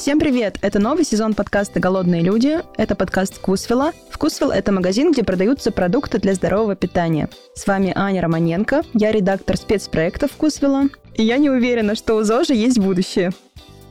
Всем привет! Это новый сезон подкаста «Голодные люди». Это подкаст «Вкусвилла». «Вкусвилл» — это магазин, где продаются продукты для здорового питания. С вами Аня Романенко, я редактор спецпроекта «Вкусвилла». И я не уверена, что у ЗОЖа есть будущее.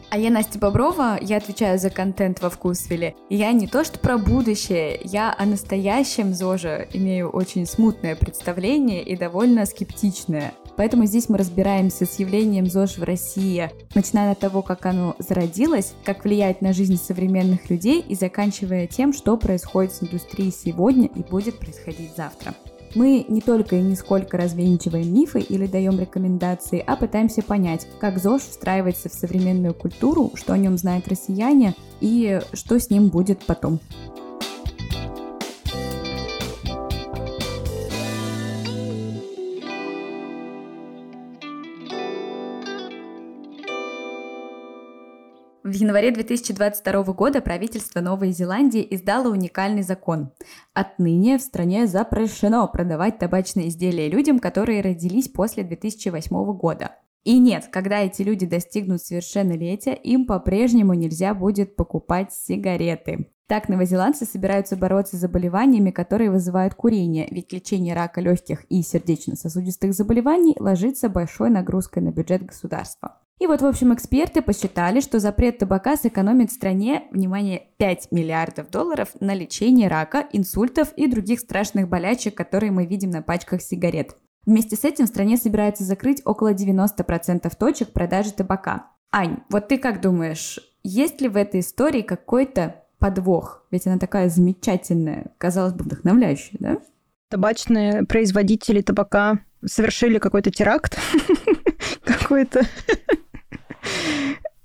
А я Настя Боброва, я отвечаю за контент во Вкусвилле. И я не то что про будущее, я о настоящем ЗОЖе имею очень смутное представление и довольно скептичное. Поэтому здесь мы разбираемся с явлением ЗОЖ в России, начиная от того, как оно зародилось, как влияет на жизнь современных людей и заканчивая тем, что происходит с индустрией сегодня и будет происходить завтра. Мы не только и не сколько развенчиваем мифы или даем рекомендации, а пытаемся понять, как ЗОЖ встраивается в современную культуру, что о нем знают россияне и что с ним будет потом. В январе 2022 года правительство Новой Зеландии издало уникальный закон. Отныне в стране запрещено продавать табачные изделия людям, которые родились после 2008 года. И нет, когда эти люди достигнут совершеннолетия, им по-прежнему нельзя будет покупать сигареты. Так новозеландцы собираются бороться с заболеваниями, которые вызывают курение, ведь лечение рака легких и сердечно-сосудистых заболеваний ложится большой нагрузкой на бюджет государства. И вот, в общем, эксперты посчитали, что запрет табака сэкономит стране, внимание, 5 миллиардов долларов на лечение рака, инсультов и других страшных болячек, которые мы видим на пачках сигарет. Вместе с этим в стране собирается закрыть около 90% точек продажи табака. Ань, вот ты как думаешь, есть ли в этой истории какой-то подвох? Ведь она такая замечательная, казалось бы, вдохновляющая, да? Табачные производители табака совершили какой-то теракт, какой-то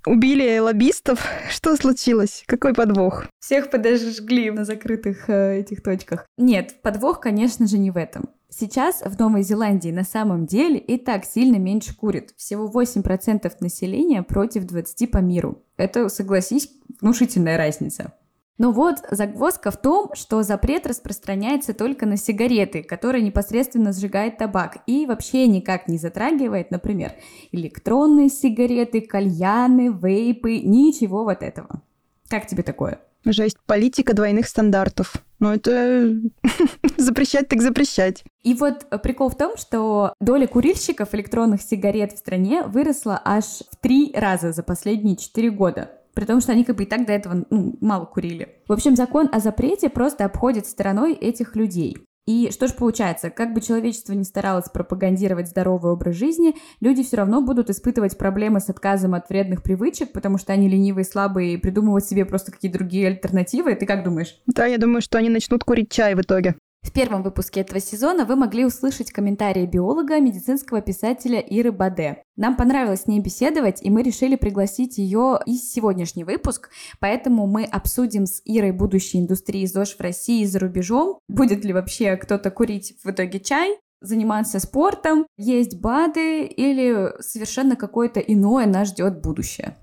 Убили лоббистов. Что случилось? Какой подвох? Всех подожгли на закрытых э, этих точках. Нет, подвох, конечно же, не в этом. Сейчас в Новой Зеландии на самом деле и так сильно меньше курит. Всего 8% населения против 20% по миру. Это, согласись, внушительная разница. Но вот загвоздка в том, что запрет распространяется только на сигареты, которые непосредственно сжигают табак, и вообще никак не затрагивает, например, электронные сигареты, кальяны, вейпы, ничего вот этого. Как тебе такое? Жесть, политика двойных стандартов. Ну, это запрещать так запрещать. И вот прикол в том, что доля курильщиков электронных сигарет в стране выросла аж в три раза за последние четыре года при том, что они как бы и так до этого ну, мало курили. В общем, закон о запрете просто обходит стороной этих людей. И что же получается, как бы человечество ни старалось пропагандировать здоровый образ жизни, люди все равно будут испытывать проблемы с отказом от вредных привычек, потому что они ленивые, слабые и придумывают себе просто какие-то другие альтернативы. Ты как думаешь? Да, я думаю, что они начнут курить чай в итоге. В первом выпуске этого сезона вы могли услышать комментарии биолога, медицинского писателя Иры Баде. Нам понравилось с ней беседовать, и мы решили пригласить ее и сегодняшний выпуск, поэтому мы обсудим с Ирой будущее индустрии ЗОЖ в России и за рубежом, будет ли вообще кто-то курить в итоге чай, заниматься спортом, есть БАДы или совершенно какое-то иное нас ждет будущее.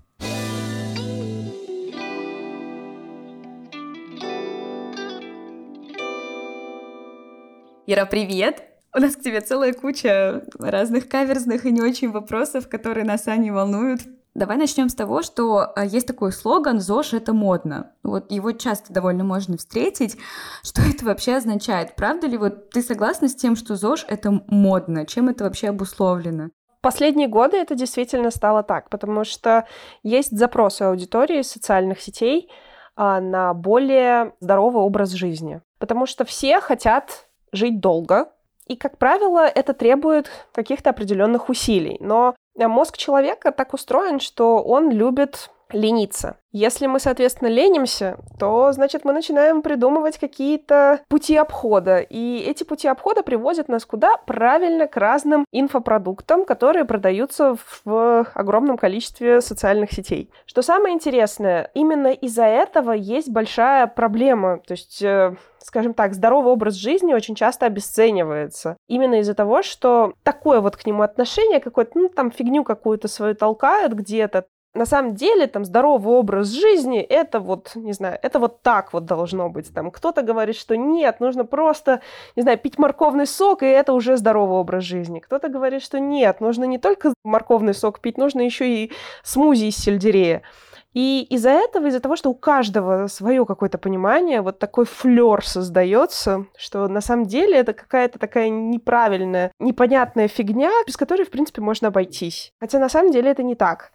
Ира, привет! У нас к тебе целая куча разных каверзных и не очень вопросов, которые нас, Ани, волнуют. Давай начнем с того, что э, есть такой слоган «ЗОЖ – это модно». Вот его часто довольно можно встретить. Что это вообще означает? Правда ли вот ты согласна с тем, что ЗОЖ – это модно? Чем это вообще обусловлено? последние годы это действительно стало так, потому что есть запросы аудитории социальных сетей а, на более здоровый образ жизни. Потому что все хотят жить долго, и, как правило, это требует каких-то определенных усилий. Но мозг человека так устроен, что он любит лениться. Если мы, соответственно, ленимся, то, значит, мы начинаем придумывать какие-то пути обхода. И эти пути обхода приводят нас куда? Правильно, к разным инфопродуктам, которые продаются в огромном количестве социальных сетей. Что самое интересное, именно из-за этого есть большая проблема. То есть э, скажем так, здоровый образ жизни очень часто обесценивается. Именно из-за того, что такое вот к нему отношение, какое-то, ну, там, фигню какую-то свою толкают где-то, на самом деле там здоровый образ жизни это вот, не знаю, это вот так вот должно быть. Там кто-то говорит, что нет, нужно просто, не знаю, пить морковный сок, и это уже здоровый образ жизни. Кто-то говорит, что нет, нужно не только морковный сок пить, нужно еще и смузи из сельдерея. И из-за этого, из-за того, что у каждого свое какое-то понимание, вот такой флер создается, что на самом деле это какая-то такая неправильная, непонятная фигня, без которой, в принципе, можно обойтись. Хотя на самом деле это не так.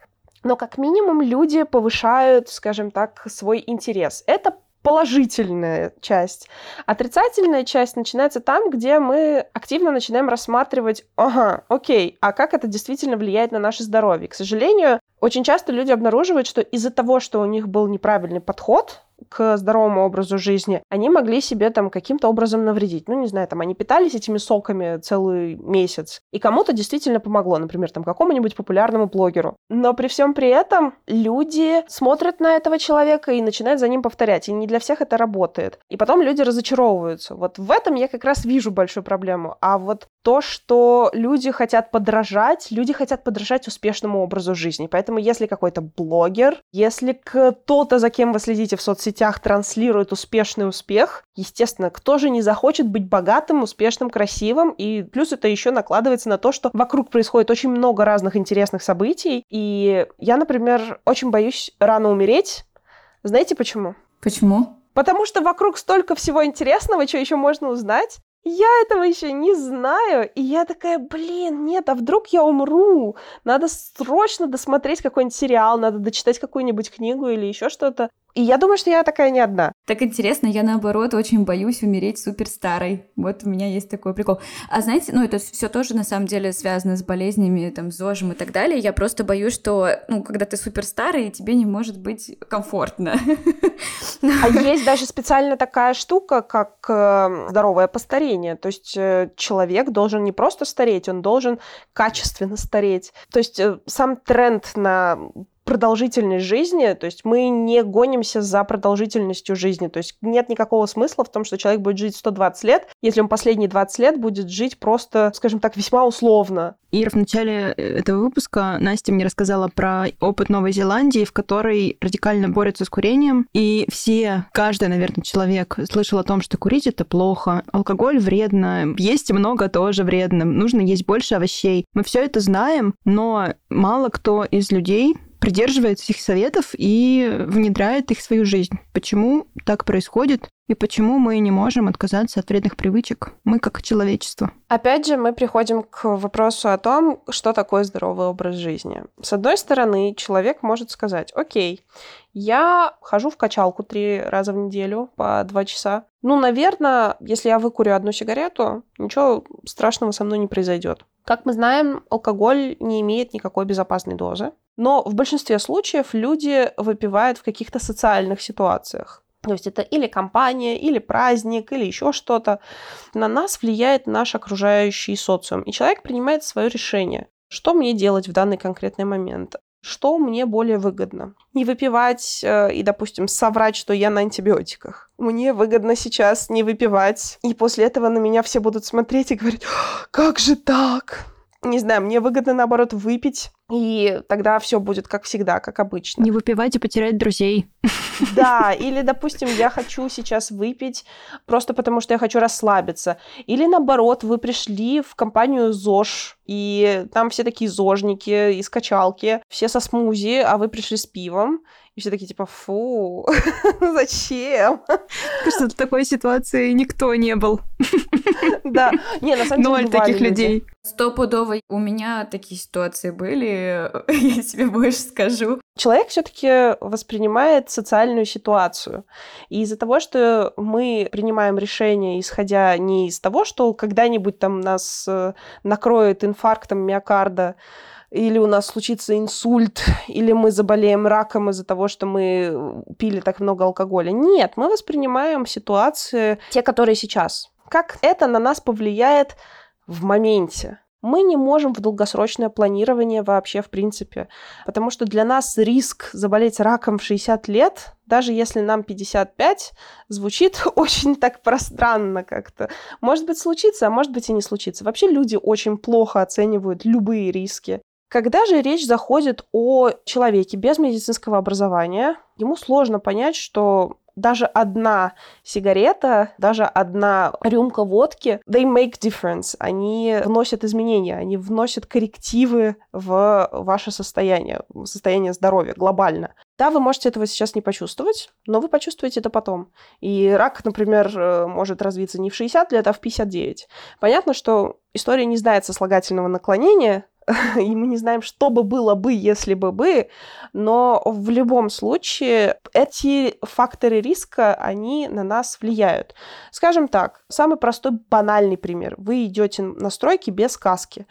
Но как минимум люди повышают, скажем так, свой интерес. Это положительная часть. Отрицательная часть начинается там, где мы активно начинаем рассматривать, ага, окей, а как это действительно влияет на наше здоровье. К сожалению, очень часто люди обнаруживают, что из-за того, что у них был неправильный подход к здоровому образу жизни, они могли себе там каким-то образом навредить. Ну, не знаю, там они питались этими соками целый месяц, и кому-то действительно помогло, например, там какому-нибудь популярному блогеру. Но при всем при этом люди смотрят на этого человека и начинают за ним повторять, и не для всех это работает. И потом люди разочаровываются. Вот в этом я как раз вижу большую проблему. А вот то, что люди хотят подражать, люди хотят подражать успешному образу жизни. Поэтому если какой-то блогер, если кто-то, за кем вы следите в соцсетях, соцсетях транслирует успешный успех, естественно, кто же не захочет быть богатым, успешным, красивым, и плюс это еще накладывается на то, что вокруг происходит очень много разных интересных событий, и я, например, очень боюсь рано умереть. Знаете почему? Почему? Потому что вокруг столько всего интересного, что еще можно узнать. Я этого еще не знаю. И я такая, блин, нет, а вдруг я умру? Надо срочно досмотреть какой-нибудь сериал, надо дочитать какую-нибудь книгу или еще что-то. И я думаю, что я такая не одна. Так интересно, я наоборот очень боюсь умереть супер старой. Вот у меня есть такой прикол. А знаете, ну это все тоже на самом деле связано с болезнями, там, ЗОЖем и так далее. Я просто боюсь, что, ну, когда ты супер старый, тебе не может быть комфортно. А есть даже специально такая штука, как э, здоровое постарение. То есть э, человек должен не просто стареть, он должен качественно стареть. То есть э, сам тренд на продолжительность жизни, то есть мы не гонимся за продолжительностью жизни, то есть нет никакого смысла в том, что человек будет жить 120 лет, если он последние 20 лет будет жить просто, скажем так, весьма условно. Ира, в начале э, этого выпуска Настя мне рассказала про опыт Новой Зеландии, в которой радикально борются с курением, и все, каждый, наверное, человек слышал о том, что курить это плохо, алкоголь вредно, есть много тоже вредно, нужно есть больше овощей. Мы все это знаем, но мало кто из людей придерживается этих советов и внедряет их в свою жизнь. Почему так происходит? И почему мы не можем отказаться от вредных привычек? Мы как человечество. Опять же, мы приходим к вопросу о том, что такое здоровый образ жизни. С одной стороны, человек может сказать, окей, я хожу в качалку три раза в неделю по два часа. Ну, наверное, если я выкурю одну сигарету, ничего страшного со мной не произойдет. Как мы знаем, алкоголь не имеет никакой безопасной дозы. Но в большинстве случаев люди выпивают в каких-то социальных ситуациях. То есть это или компания, или праздник, или еще что-то. На нас влияет наш окружающий социум. И человек принимает свое решение. Что мне делать в данный конкретный момент? Что мне более выгодно? Не выпивать э, и, допустим, соврать, что я на антибиотиках. Мне выгодно сейчас не выпивать. И после этого на меня все будут смотреть и говорить, как же так? Не знаю, мне выгодно, наоборот, выпить и тогда все будет как всегда, как обычно. Не выпивать и потерять друзей. Да, или, допустим, я хочу сейчас выпить просто потому, что я хочу расслабиться. Или наоборот, вы пришли в компанию ЗОЖ, и там все такие зожники из качалки, все со смузи, а вы пришли с пивом, и все такие типа, фу, зачем? Кажется, в такой ситуации никто не был. Да, не, на самом деле Ноль таких людей. Стопудово у меня такие ситуации были, я тебе больше скажу. Человек все-таки воспринимает социальную ситуацию. И из-за того, что мы принимаем решения, исходя не из того, что когда-нибудь там нас э, накроет инфарктом миокарда, или у нас случится инсульт, или мы заболеем раком из-за того, что мы пили так много алкоголя. Нет, мы воспринимаем ситуации, те, которые сейчас. Как это на нас повлияет в моменте? Мы не можем в долгосрочное планирование вообще, в принципе, потому что для нас риск заболеть раком в 60 лет, даже если нам 55, звучит очень так пространно как-то. Может быть, случится, а может быть и не случится. Вообще люди очень плохо оценивают любые риски. Когда же речь заходит о человеке без медицинского образования, ему сложно понять, что даже одна сигарета, даже одна рюмка водки, they make difference. Они вносят изменения, они вносят коррективы в ваше состояние, состояние здоровья глобально. Да, вы можете этого сейчас не почувствовать, но вы почувствуете это потом. И рак, например, э, может развиться не в 60 лет, а в 59. Понятно, что история не знает сослагательного наклонения, и мы не знаем, что бы было бы, если бы бы, но в любом случае эти факторы риска, они на нас влияют. Скажем так, самый простой банальный пример. Вы идете на стройки без каски.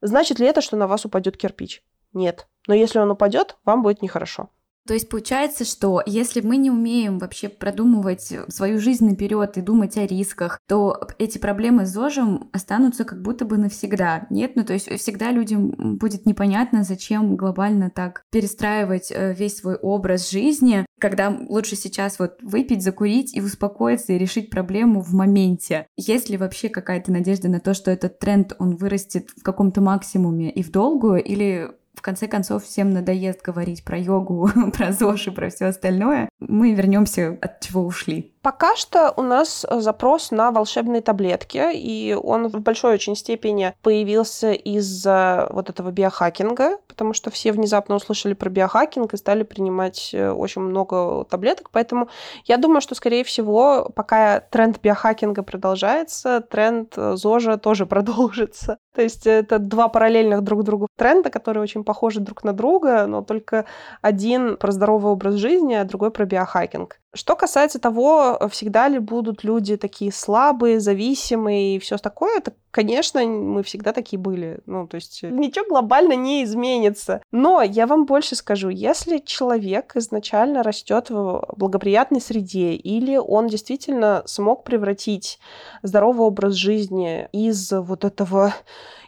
Значит ли это, что на вас упадет кирпич? Нет. Но если он упадет, вам будет нехорошо. То есть получается, что если мы не умеем вообще продумывать свою жизнь наперед и думать о рисках, то эти проблемы с ЗОЖем останутся как будто бы навсегда. Нет, ну то есть всегда людям будет непонятно, зачем глобально так перестраивать э, весь свой образ жизни, когда лучше сейчас вот выпить, закурить и успокоиться и решить проблему в моменте. Есть ли вообще какая-то надежда на то, что этот тренд, он вырастет в каком-то максимуме и в долгую, или в конце концов всем надоест говорить про йогу, про ЗОЖ и про все остальное, мы вернемся от чего ушли. Пока что у нас запрос на волшебные таблетки, и он в большой очень степени появился из-за вот этого биохакинга, потому что все внезапно услышали про биохакинг и стали принимать э, очень много таблеток. Поэтому я думаю, что, скорее всего, пока тренд биохакинга продолжается, тренд э, ЗОЖа тоже продолжится. То есть это два параллельных друг другу тренда, которые очень похожи друг на друга, но только один про здоровый образ жизни, а другой про биохакинг. Что касается того, всегда ли будут люди такие слабые, зависимые и все такое, это, конечно, мы всегда такие были. Ну, то есть ничего глобально не изменится. Но я вам больше скажу, если человек изначально растет в благоприятной среде, или он действительно смог превратить здоровый образ жизни из вот этого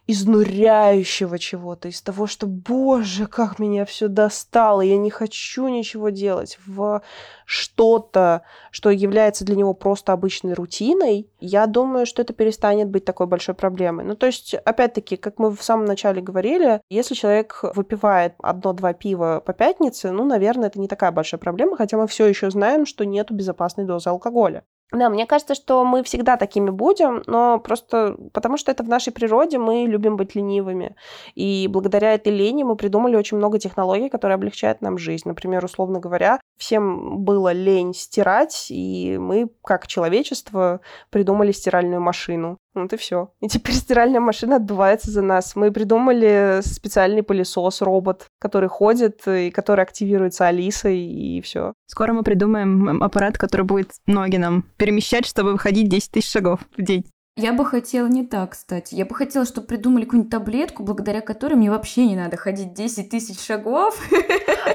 изнуряющего чего-то, из того, что, боже, как меня все достало, я не хочу ничего делать, в что-то, что является для него просто обычной рутиной, я думаю, что это перестанет быть такой большой проблемой. Ну, то есть, опять-таки, как мы в самом начале говорили, если человек выпивает одно-два пива по пятнице, ну, наверное, это не такая большая проблема, хотя мы все еще знаем, что нет безопасной дозы алкоголя. Да, мне кажется, что мы всегда такими будем, но просто потому что это в нашей природе, мы любим быть ленивыми. И благодаря этой лени мы придумали очень много технологий, которые облегчают нам жизнь. Например, условно говоря, всем было лень стирать, и мы, как человечество, придумали стиральную машину. Вот и все. И теперь стиральная машина отдувается за нас. Мы придумали специальный пылесос, робот, который ходит и который активируется Алисой, и все. Скоро мы придумаем аппарат, который будет ноги нам перемещать, чтобы выходить 10 тысяч шагов в день. Я бы хотела не так, кстати. Я бы хотела, чтобы придумали какую-нибудь таблетку, благодаря которой мне вообще не надо ходить 10 тысяч шагов.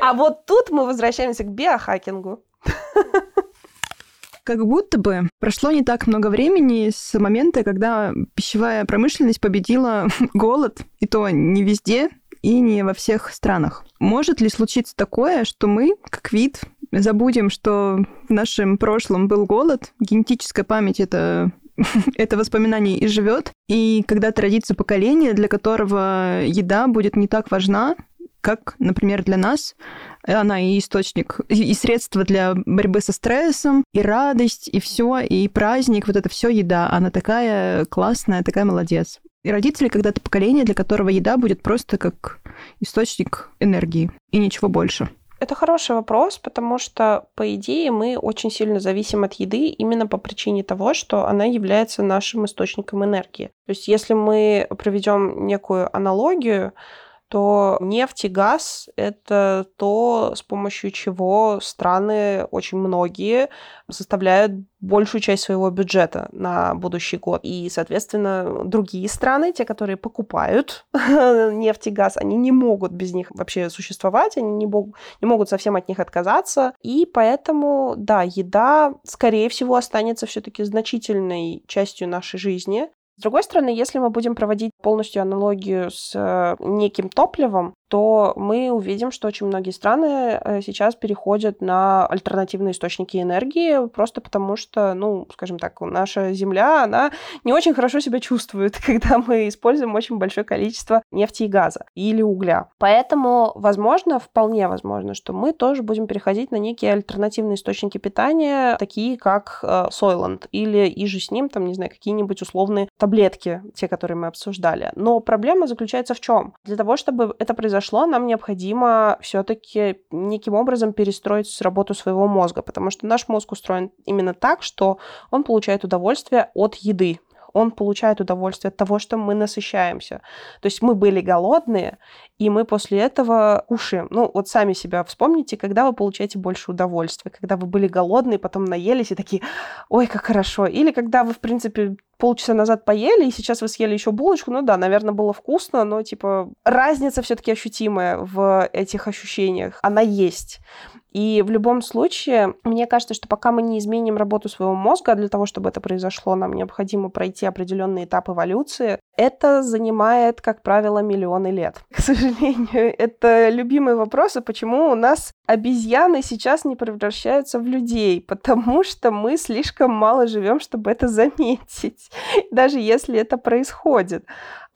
А вот тут мы возвращаемся к биохакингу. Как будто бы прошло не так много времени с момента, когда пищевая промышленность победила голод, и то не везде и не во всех странах. Может ли случиться такое, что мы, как вид, забудем, что в нашем прошлом был голод, генетическая память это это воспоминание и живет. И когда-то родится поколение, для которого еда будет не так важна, как, например, для нас, она и источник, и средство для борьбы со стрессом, и радость, и все, и праздник, вот это все еда. Она такая классная, такая молодец. И родители когда-то поколение, для которого еда будет просто как источник энергии и ничего больше. Это хороший вопрос, потому что, по идее, мы очень сильно зависим от еды именно по причине того, что она является нашим источником энергии. То есть, если мы проведем некую аналогию, то нефть и газ — это то, с помощью чего страны, очень многие, составляют большую часть своего бюджета на будущий год. И, соответственно, другие страны, те, которые покупают нефть и газ, они не могут без них вообще существовать, они не, бог, не могут совсем от них отказаться. И поэтому, да, еда, скорее всего, останется все-таки значительной частью нашей жизни. С другой стороны, если мы будем проводить полностью аналогию с э, неким топливом, то мы увидим, что очень многие страны э, сейчас переходят на альтернативные источники энергии, просто потому что, ну, скажем так, наша Земля, она не очень хорошо себя чувствует, когда мы используем очень большое количество нефти и газа или угля. Поэтому, возможно, вполне возможно, что мы тоже будем переходить на некие альтернативные источники питания, такие как э, Soylent или и же с ним, там, не знаю, какие-нибудь условные таблетки, те, которые мы обсуждали. Но проблема заключается в чем? Для того, чтобы это произошло, нам необходимо все-таки неким образом перестроить работу своего мозга, потому что наш мозг устроен именно так, что он получает удовольствие от еды, он получает удовольствие от того, что мы насыщаемся. То есть мы были голодные, и мы после этого кушаем. Ну, вот сами себя вспомните, когда вы получаете больше удовольствия, когда вы были голодные, потом наелись и такие, ой, как хорошо. Или когда вы, в принципе, полчаса назад поели, и сейчас вы съели еще булочку, ну да, наверное, было вкусно, но, типа, разница все-таки ощутимая в этих ощущениях. Она есть. И в любом случае, мне кажется, что пока мы не изменим работу своего мозга, для того, чтобы это произошло, нам необходимо пройти определенный этап эволюции. Это занимает, как правило, миллионы лет. К сожалению, это любимый вопрос, и почему у нас обезьяны сейчас не превращаются в людей, потому что мы слишком мало живем, чтобы это заметить, даже если это происходит.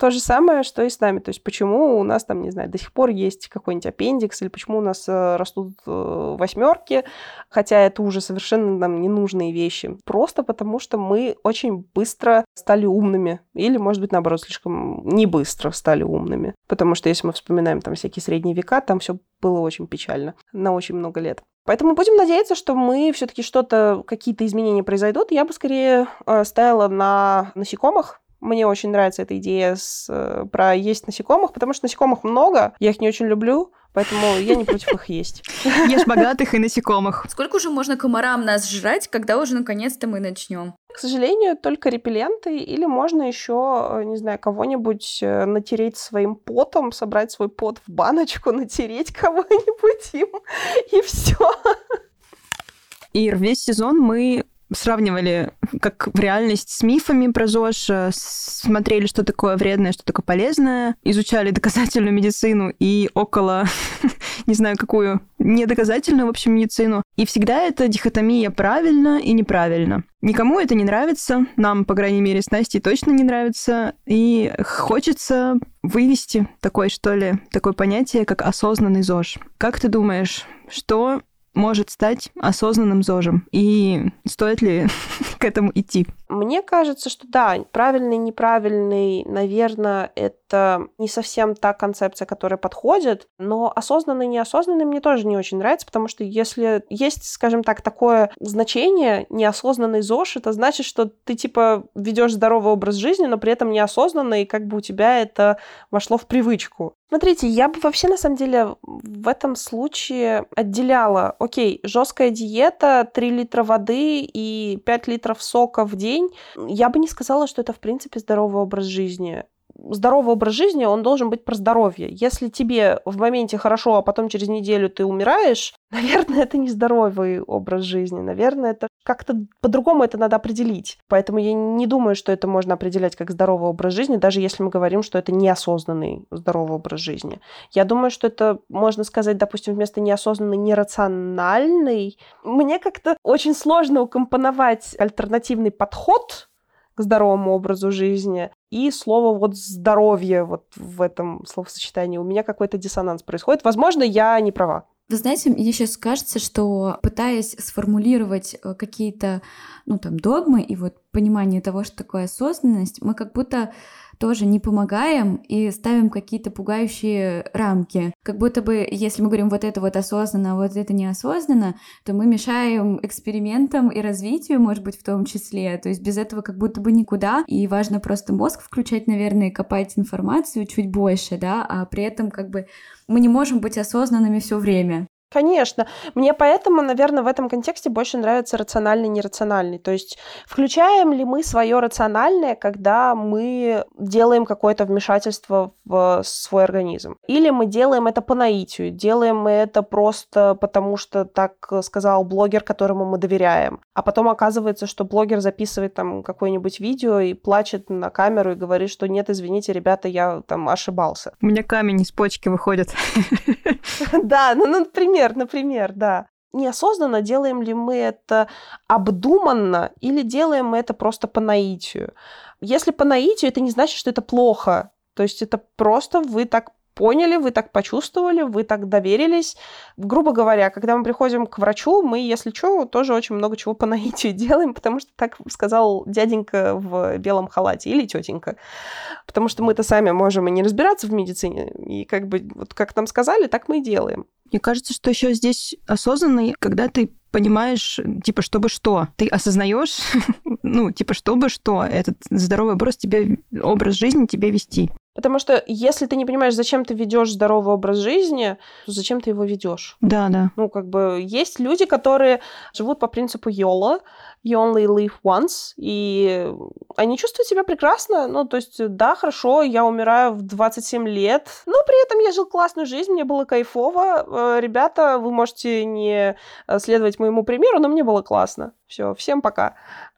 То же самое, что и с нами. То есть почему у нас там, не знаю, до сих пор есть какой-нибудь аппендикс, или почему у нас э, растут э, восьмерки, хотя это уже совершенно нам ненужные вещи. Просто потому, что мы очень быстро стали умными. Или, может быть, наоборот, слишком не быстро стали умными. Потому что если мы вспоминаем там всякие средние века, там все было очень печально на очень много лет. Поэтому будем надеяться, что мы все-таки что-то, какие-то изменения произойдут. Я бы скорее э, ставила на насекомых, мне очень нравится эта идея с, э, про есть насекомых, потому что насекомых много, я их не очень люблю, поэтому я не против их есть. Ешь богатых и насекомых. Сколько уже можно комарам нас жрать, когда уже наконец-то мы начнем? К сожалению, только репелленты, или можно еще, э, не знаю, кого-нибудь э, натереть своим потом, собрать свой пот в баночку, натереть кого-нибудь им, и все. Ир, весь сезон мы сравнивали как в реальность с мифами про ЗОЖ, э, смотрели, что такое вредное, что такое полезное, изучали доказательную медицину и около, не знаю, какую, недоказательную, в общем, медицину. И всегда эта дихотомия правильно и неправильно. Никому это не нравится, нам, по крайней мере, с Настей точно не нравится, и хочется вывести такое, что ли, такое понятие, как осознанный ЗОЖ. Как ты думаешь, что может стать осознанным ЗОЖем? И стоит ли к этому идти? Мне кажется, что да, правильный, неправильный, наверное, это не совсем та концепция, которая подходит, но осознанный, неосознанный мне тоже не очень нравится, потому что если есть, скажем так, такое значение, неосознанный ЗОЖ, это значит, что ты типа ведешь здоровый образ жизни, но при этом неосознанно, и как бы у тебя это вошло в привычку. Смотрите, я бы вообще на самом деле в этом случае отделяла, окей, жесткая диета, 3 литра воды и 5 литров сока в день. Я бы не сказала, что это в принципе здоровый образ жизни здоровый образ жизни, он должен быть про здоровье. Если тебе в моменте хорошо, а потом через неделю ты умираешь, наверное, это не здоровый образ жизни. Наверное, это как-то по-другому это надо определить. Поэтому я не думаю, что это можно определять как здоровый образ жизни, даже если мы говорим, что это неосознанный здоровый образ жизни. Я думаю, что это можно сказать, допустим, вместо неосознанный, нерациональный. Мне как-то очень сложно укомпоновать альтернативный подход здоровому образу жизни. И слово вот здоровье вот в этом словосочетании. У меня какой-то диссонанс происходит. Возможно, я не права. Вы знаете, мне сейчас кажется, что пытаясь сформулировать э, какие-то, ну там, догмы и вот понимание того, что такое осознанность, мы как будто тоже не помогаем и ставим какие-то пугающие рамки. Как будто бы, если мы говорим вот это вот осознанно, а вот это неосознанно, то мы мешаем экспериментам и развитию, может быть, в том числе. То есть без этого как будто бы никуда. И важно просто мозг включать, наверное, и копать информацию чуть больше, да, а при этом как бы мы не можем быть осознанными все время. Конечно. Мне поэтому, наверное, в этом контексте больше нравится рациональный, нерациональный. То есть включаем ли мы свое рациональное, когда мы делаем какое-то вмешательство в свой организм? Или мы делаем это по наитию, делаем мы это просто потому, что так сказал блогер, которому мы доверяем. А потом оказывается, что блогер записывает там какое-нибудь видео и плачет на камеру и говорит, что нет, извините, ребята, я там ошибался. У меня камень из почки выходит. Да, ну, например, например, да. Неосознанно делаем ли мы это обдуманно или делаем мы это просто по наитию? Если по наитию, это не значит, что это плохо. То есть это просто вы так поняли, вы так почувствовали, вы так доверились. Грубо говоря, когда мы приходим к врачу, мы, если что, тоже очень много чего по наитию делаем, потому что так сказал дяденька в белом халате или тетенька. Потому что мы-то сами можем и не разбираться в медицине, и как бы вот как нам сказали, так мы и делаем. Мне кажется, что еще здесь осознанный, когда ты понимаешь, типа, чтобы что. Ты осознаешь, ну, типа, чтобы что этот здоровый образ тебе, образ жизни тебе вести. Потому что если ты не понимаешь, зачем ты ведешь здоровый образ жизни, то зачем ты его ведешь? Да, да. Ну, как бы есть люди, которые живут по принципу YOLO, you only live once, и они чувствуют себя прекрасно. Ну, то есть, да, хорошо, я умираю в 27 лет, но при этом я жил классную жизнь, мне было кайфово. Э, ребята, вы можете не э, следовать моему примеру, но мне было классно. Все, всем пока.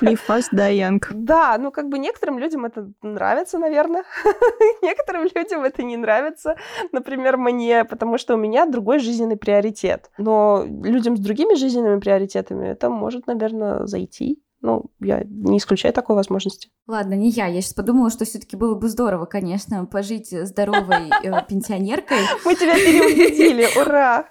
Live fast, die young. Да, ну как бы некоторым людям это нравится, наверное. некоторым людям это не нравится. Например, мне, потому что у меня другой жизненный приоритет. Но людям с другими жизненными приоритетами это может, наверное, зайти. Ну, я не исключаю такой возможности. Ладно, не я. Я сейчас подумала, что все-таки было бы здорово, конечно, пожить здоровой э, пенсионеркой. Мы тебя переубедили, ура!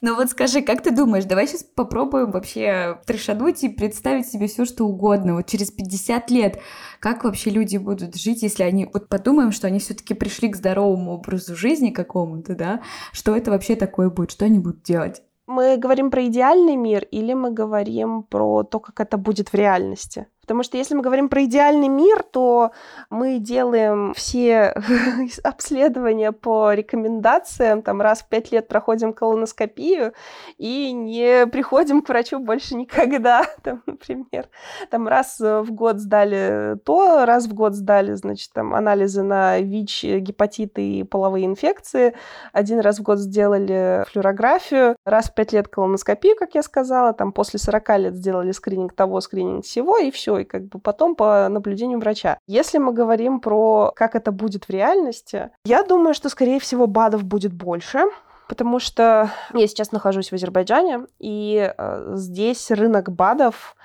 Ну вот скажи, как ты думаешь, давай сейчас попробуем вообще трешануть и представить себе все, что угодно. Вот через 50 лет, как вообще люди будут жить, если они... Вот подумаем, что они все-таки пришли к здоровому образу жизни какому-то, да? Что это вообще такое будет? Что они будут делать? Мы говорим про идеальный мир или мы говорим про то, как это будет в реальности? Потому что если мы говорим про идеальный мир, то мы делаем все обследования по рекомендациям, там раз в пять лет проходим колоноскопию и не приходим к врачу больше никогда, там, например. Там раз в год сдали то, раз в год сдали, значит, там анализы на ВИЧ, гепатиты и половые инфекции. Один раз в год сделали флюорографию, раз в пять лет колоноскопию, как я сказала, там после 40 лет сделали скрининг того, скрининг всего, и все и как бы потом по наблюдению врача. Если мы говорим про как это будет в реальности, я думаю, что, скорее всего, БАДов будет больше, потому что я сейчас нахожусь в Азербайджане, и э, здесь рынок БАДов,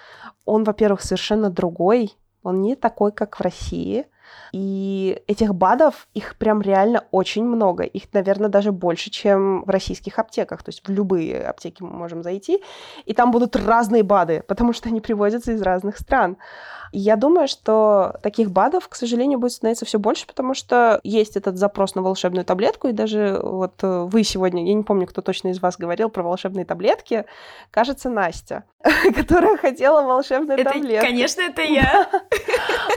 он, во-первых, совершенно другой, он не такой, как в России. И этих БАДов, их прям реально очень много. Их, наверное, даже больше, чем в российских аптеках. То есть в любые аптеки мы можем зайти, и там будут разные БАДы, потому что они привозятся из разных стран. Я думаю, что таких БАДов, к сожалению, будет становиться все больше, потому что есть этот запрос на волшебную таблетку, и даже вот э, вы сегодня, я не помню, кто точно из вас говорил про волшебные таблетки, кажется, Настя, которая хотела волшебную это, таблетку. Конечно, это я.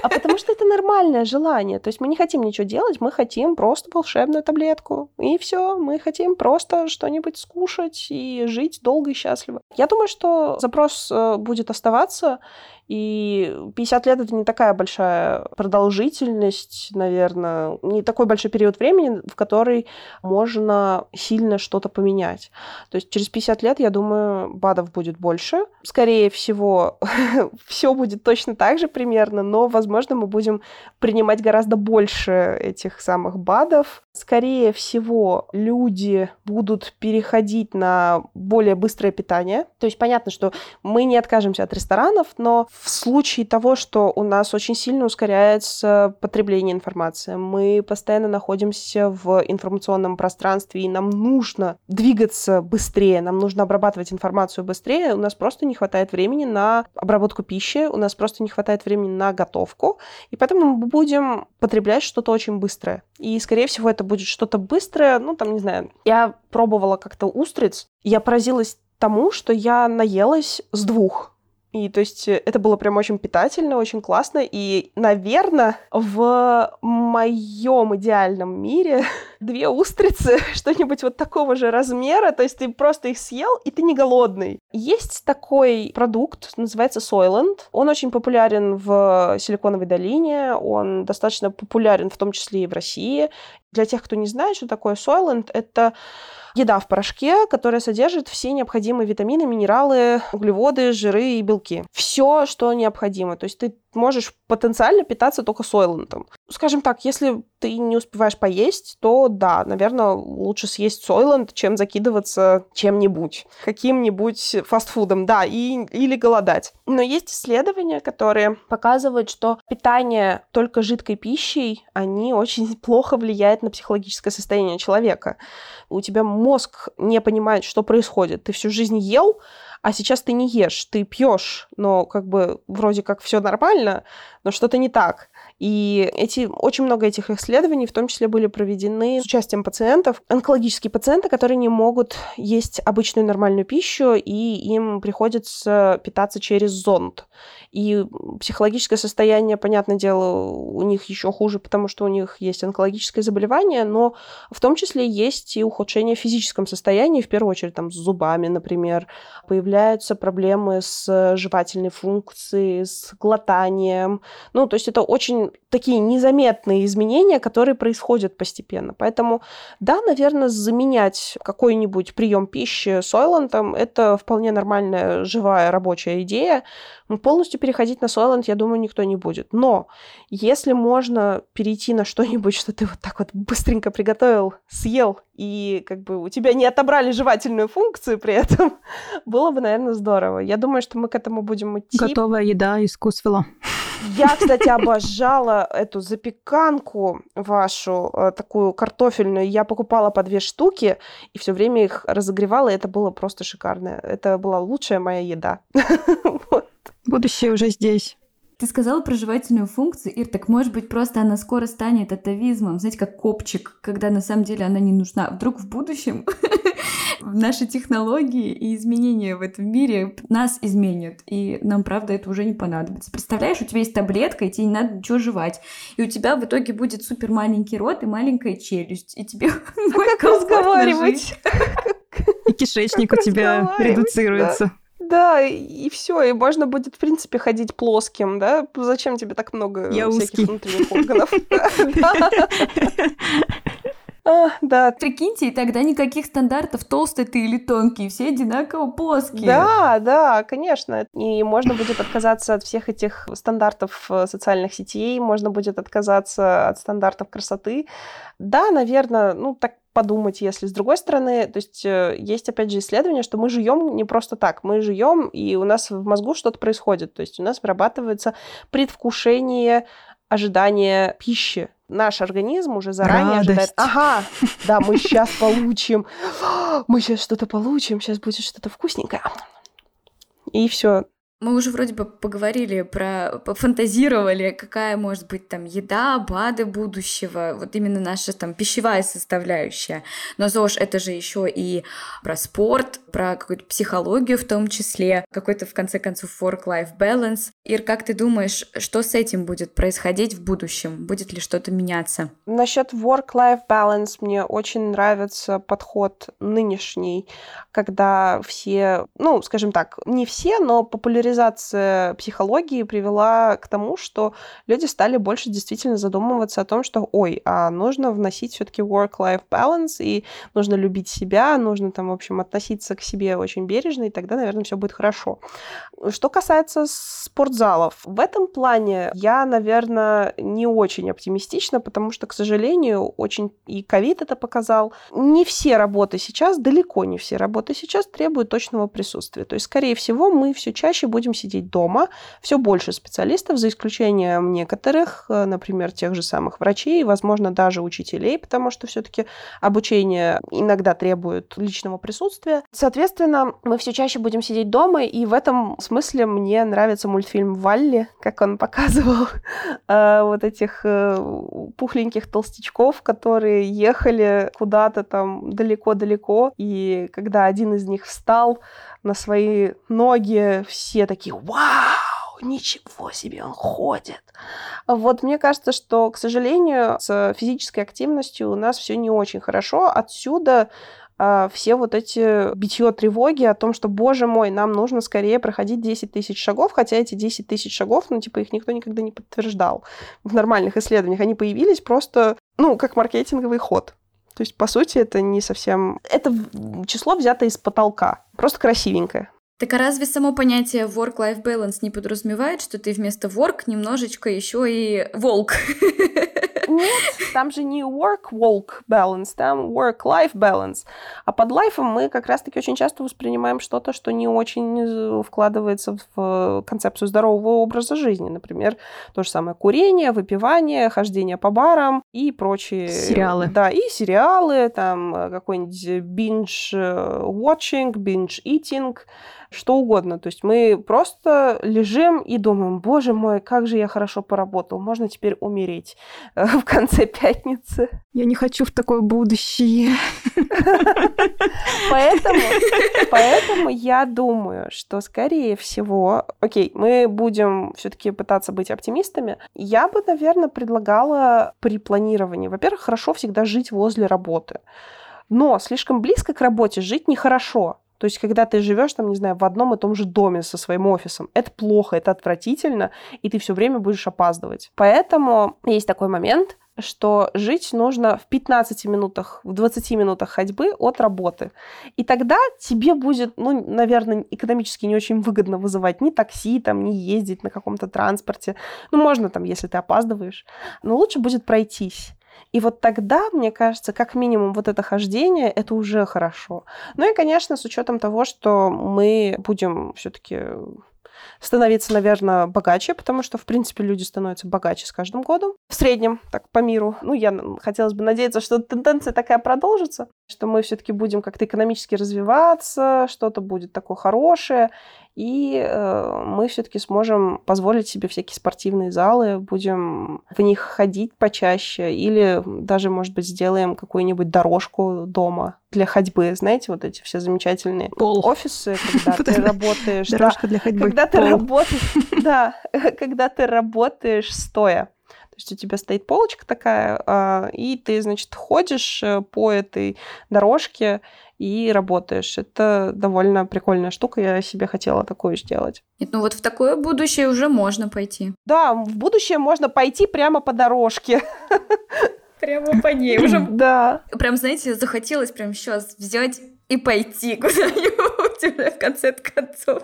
А потому что это нормальное желание. То есть мы не хотим ничего делать, мы хотим просто волшебную таблетку. И все, мы хотим просто что-нибудь скушать и жить долго и счастливо. Я думаю, что запрос э, будет оставаться, и 50 лет это не такая большая продолжительность, наверное, не такой большой период времени, в который можно сильно что-то поменять. То есть через 50 лет, я думаю, БАДов будет больше. Скорее всего, все будет точно так же примерно, но, возможно, мы будем принимать гораздо больше этих самых БАДов. Скорее всего, люди будут переходить на более быстрое питание. То есть понятно, что мы не откажемся от ресторанов, но в случае того, что у нас очень сильно ускоряется потребление информации, мы постоянно находимся в информационном пространстве, и нам нужно двигаться быстрее, нам нужно обрабатывать информацию быстрее, у нас просто не хватает времени на обработку пищи, у нас просто не хватает времени на готовку, и поэтому мы будем потреблять что-то очень быстрое. И, скорее всего, это будет что-то быстрое, ну, там, не знаю, я пробовала как-то устриц, я поразилась тому, что я наелась с двух И то есть э, это было прям очень питательно, очень классно. И, наверное, в моем идеальном мире две устрицы, что-нибудь вот такого же размера, то есть ты просто их съел, и ты не голодный. Есть такой продукт, называется Soylent. Он очень популярен в Силиконовой долине, он достаточно популярен в том числе и в России. Для тех, кто не знает, что такое Soylent, это еда в порошке, которая содержит все необходимые витамины, минералы, углеводы, жиры и белки. Все, что необходимо. То есть ты можешь потенциально питаться только сойлентом. Скажем так, если ты не успеваешь поесть, то да, наверное, лучше съесть сойлент, чем закидываться чем-нибудь, каким-нибудь фастфудом, да, и, или голодать. Но есть исследования, которые показывают, что питание только жидкой пищей, они очень плохо влияют на психологическое состояние человека. У тебя мозг не понимает, что происходит. Ты всю жизнь ел, а сейчас ты не ешь, ты пьешь, но как бы вроде как все нормально, но что-то не так. И эти, очень много этих исследований, в том числе, были проведены с участием пациентов, онкологические пациенты, которые не могут есть обычную нормальную пищу, и им приходится питаться через зонд. И психологическое состояние, понятное дело, у них еще хуже, потому что у них есть онкологическое заболевание, но в том числе есть и ухудшение в физическом состоянии, в первую очередь там с зубами, например, появляются проблемы с жевательной функцией, с глотанием. Ну, то есть это очень такие незаметные изменения, которые происходят постепенно. Поэтому, да, наверное, заменять какой-нибудь прием пищи сойлантом – это вполне нормальная, живая, рабочая идея. Полностью переходить на сойланд, я думаю, никто не будет. Но если можно перейти на что-нибудь, что ты вот так вот быстренько приготовил, съел, и как бы у тебя не отобрали жевательную функцию при этом, было бы, наверное, здорово. Я думаю, что мы к этому будем идти. Готовая еда из Кусвела. Я, кстати, обожала эту запеканку вашу, э, такую картофельную. Я покупала по две штуки и все время их разогревала, и это было просто шикарно. Это была лучшая моя еда. Будущее уже здесь. Ты сказала про жевательную функцию, Ир, так может быть просто она скоро станет атовизмом, знаете, как копчик, когда на самом деле она не нужна. Вдруг в будущем наши технологии и изменения в этом мире нас изменят, и нам, правда, это уже не понадобится. Представляешь, у тебя есть таблетка, и тебе не надо ничего жевать, и у тебя в итоге будет супер маленький рот и маленькая челюсть, и тебе а как разговаривать? И кишечник у тебя редуцируется. Да, и все, и можно будет, в принципе, ходить плоским, да? Зачем тебе так много Я всяких узкий. внутренних органов? А, да. Прикиньте, и тогда никаких стандартов толстый ты или тонкий, все одинаково плоские. Да, да, конечно. И можно будет отказаться от всех этих стандартов э, социальных сетей, можно будет отказаться от стандартов красоты. Да, наверное, ну так подумать, если с другой стороны, то есть э, есть опять же исследование, что мы живем не просто так, мы живем и у нас в мозгу что-то происходит, то есть у нас вырабатывается предвкушение ожидания пищи. Наш организм уже заранее Радость. ожидает, ага, да, мы сейчас получим, мы сейчас что-то получим, сейчас будет что-то вкусненькое. И все. Мы уже вроде бы поговорили про, пофантазировали, какая может быть там еда, БАДы будущего, вот именно наша там пищевая составляющая. Но ЗОЖ это же еще и про спорт, про какую-то психологию в том числе, какой-то в конце концов work-life balance. Ир, как ты думаешь, что с этим будет происходить в будущем? Будет ли что-то меняться? Насчет work-life balance мне очень нравится подход нынешний, когда все, ну, скажем так, не все, но популяризация популяризация психологии привела к тому, что люди стали больше действительно задумываться о том, что, ой, а нужно вносить все-таки work-life balance, и нужно любить себя, нужно там, в общем, относиться к себе очень бережно, и тогда, наверное, все будет хорошо. Что касается спортзалов, в этом плане я, наверное, не очень оптимистична, потому что, к сожалению, очень и ковид это показал, не все работы сейчас, далеко не все работы сейчас требуют точного присутствия. То есть, скорее всего, мы все чаще будем сидеть дома. Все больше специалистов, за исключением некоторых, э, например, тех же самых врачей, возможно, даже учителей, потому что все-таки обучение иногда требует личного присутствия. Соответственно, мы все чаще будем сидеть дома, и в этом смысле мне нравится мультфильм «Валли», как он показывал э, вот этих э, пухленьких толстячков, которые ехали куда-то там далеко-далеко, и когда один из них встал, на свои ноги, все такие «Вау! Ничего себе, он ходит!» Вот мне кажется, что, к сожалению, с физической активностью у нас все не очень хорошо. Отсюда а, все вот эти битье тревоги о том, что, боже мой, нам нужно скорее проходить 10 тысяч шагов, хотя эти 10 тысяч шагов, ну, типа, их никто никогда не подтверждал в нормальных исследованиях. Они появились просто, ну, как маркетинговый ход. То есть, по сути, это не совсем... Это число взято из потолка. Просто красивенькое. Так а разве само понятие work-life balance не подразумевает, что ты вместо work немножечко еще и волк? Нет, там же не work-walk balance, там work-life balance. А под лайфом мы как раз-таки очень часто воспринимаем что-то, что не очень вкладывается в концепцию здорового образа жизни. Например, то же самое курение, выпивание, хождение по барам и прочие... Сериалы. Да, и сериалы, там какой-нибудь binge-watching, binge-eating, что угодно. То есть мы просто лежим и думаем, боже мой, как же я хорошо поработал, можно теперь умереть э, в конце пятницы. Я не хочу в такое будущее. Поэтому, поэтому я думаю, что, скорее всего, окей, мы будем все-таки пытаться быть оптимистами. Я бы, наверное, предлагала при планировании, во-первых, хорошо всегда жить возле работы. Но слишком близко к работе жить нехорошо. То есть, когда ты живешь там, не знаю, в одном и том же доме со своим офисом, это плохо, это отвратительно, и ты все время будешь опаздывать. Поэтому есть такой момент, что жить нужно в 15 минутах, в 20 минутах ходьбы от работы. И тогда тебе будет, ну, наверное, экономически не очень выгодно вызывать ни такси, там, ни ездить на каком-то транспорте. Ну, можно там, если ты опаздываешь. Но лучше будет пройтись. И вот тогда, мне кажется, как минимум вот это хождение, это уже хорошо. Ну и, конечно, с учетом того, что мы будем все-таки становиться, наверное, богаче, потому что, в принципе, люди становятся богаче с каждым годом. В среднем, так, по миру. Ну, я хотелось бы надеяться, что тенденция такая продолжится, что мы все-таки будем как-то экономически развиваться, что-то будет такое хорошее, и э, мы все-таки сможем позволить себе всякие спортивные залы, будем в них ходить почаще, или даже, может быть, сделаем какую-нибудь дорожку дома для ходьбы. Знаете, вот эти все замечательные Пол. офисы, когда ты работаешь... Дорожка для ходьбы. Когда ты работаешь... Да, когда ты работаешь стоя. То есть у тебя стоит полочка такая, а, и ты, значит, ходишь э, по этой дорожке, и работаешь. Это довольно прикольная штука, я себе хотела такую сделать. Нет, ну вот в такое будущее уже можно пойти. Да, в будущее можно пойти прямо по дорожке. Прямо по ней уже. Да. Прям, знаете, захотелось прям сейчас взять и пойти куда-нибудь уже в конце концов.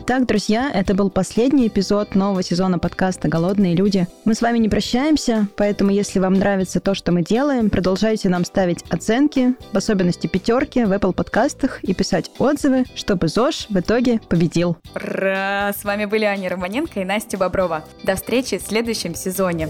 Итак, друзья, это был последний эпизод нового сезона подкаста «Голодные люди». Мы с вами не прощаемся, поэтому если вам нравится то, что мы делаем, продолжайте нам ставить оценки, в особенности пятерки в Apple подкастах и писать отзывы, чтобы ЗОЖ в итоге победил. Ура! С вами были Аня Романенко и Настя Боброва. До встречи в следующем сезоне.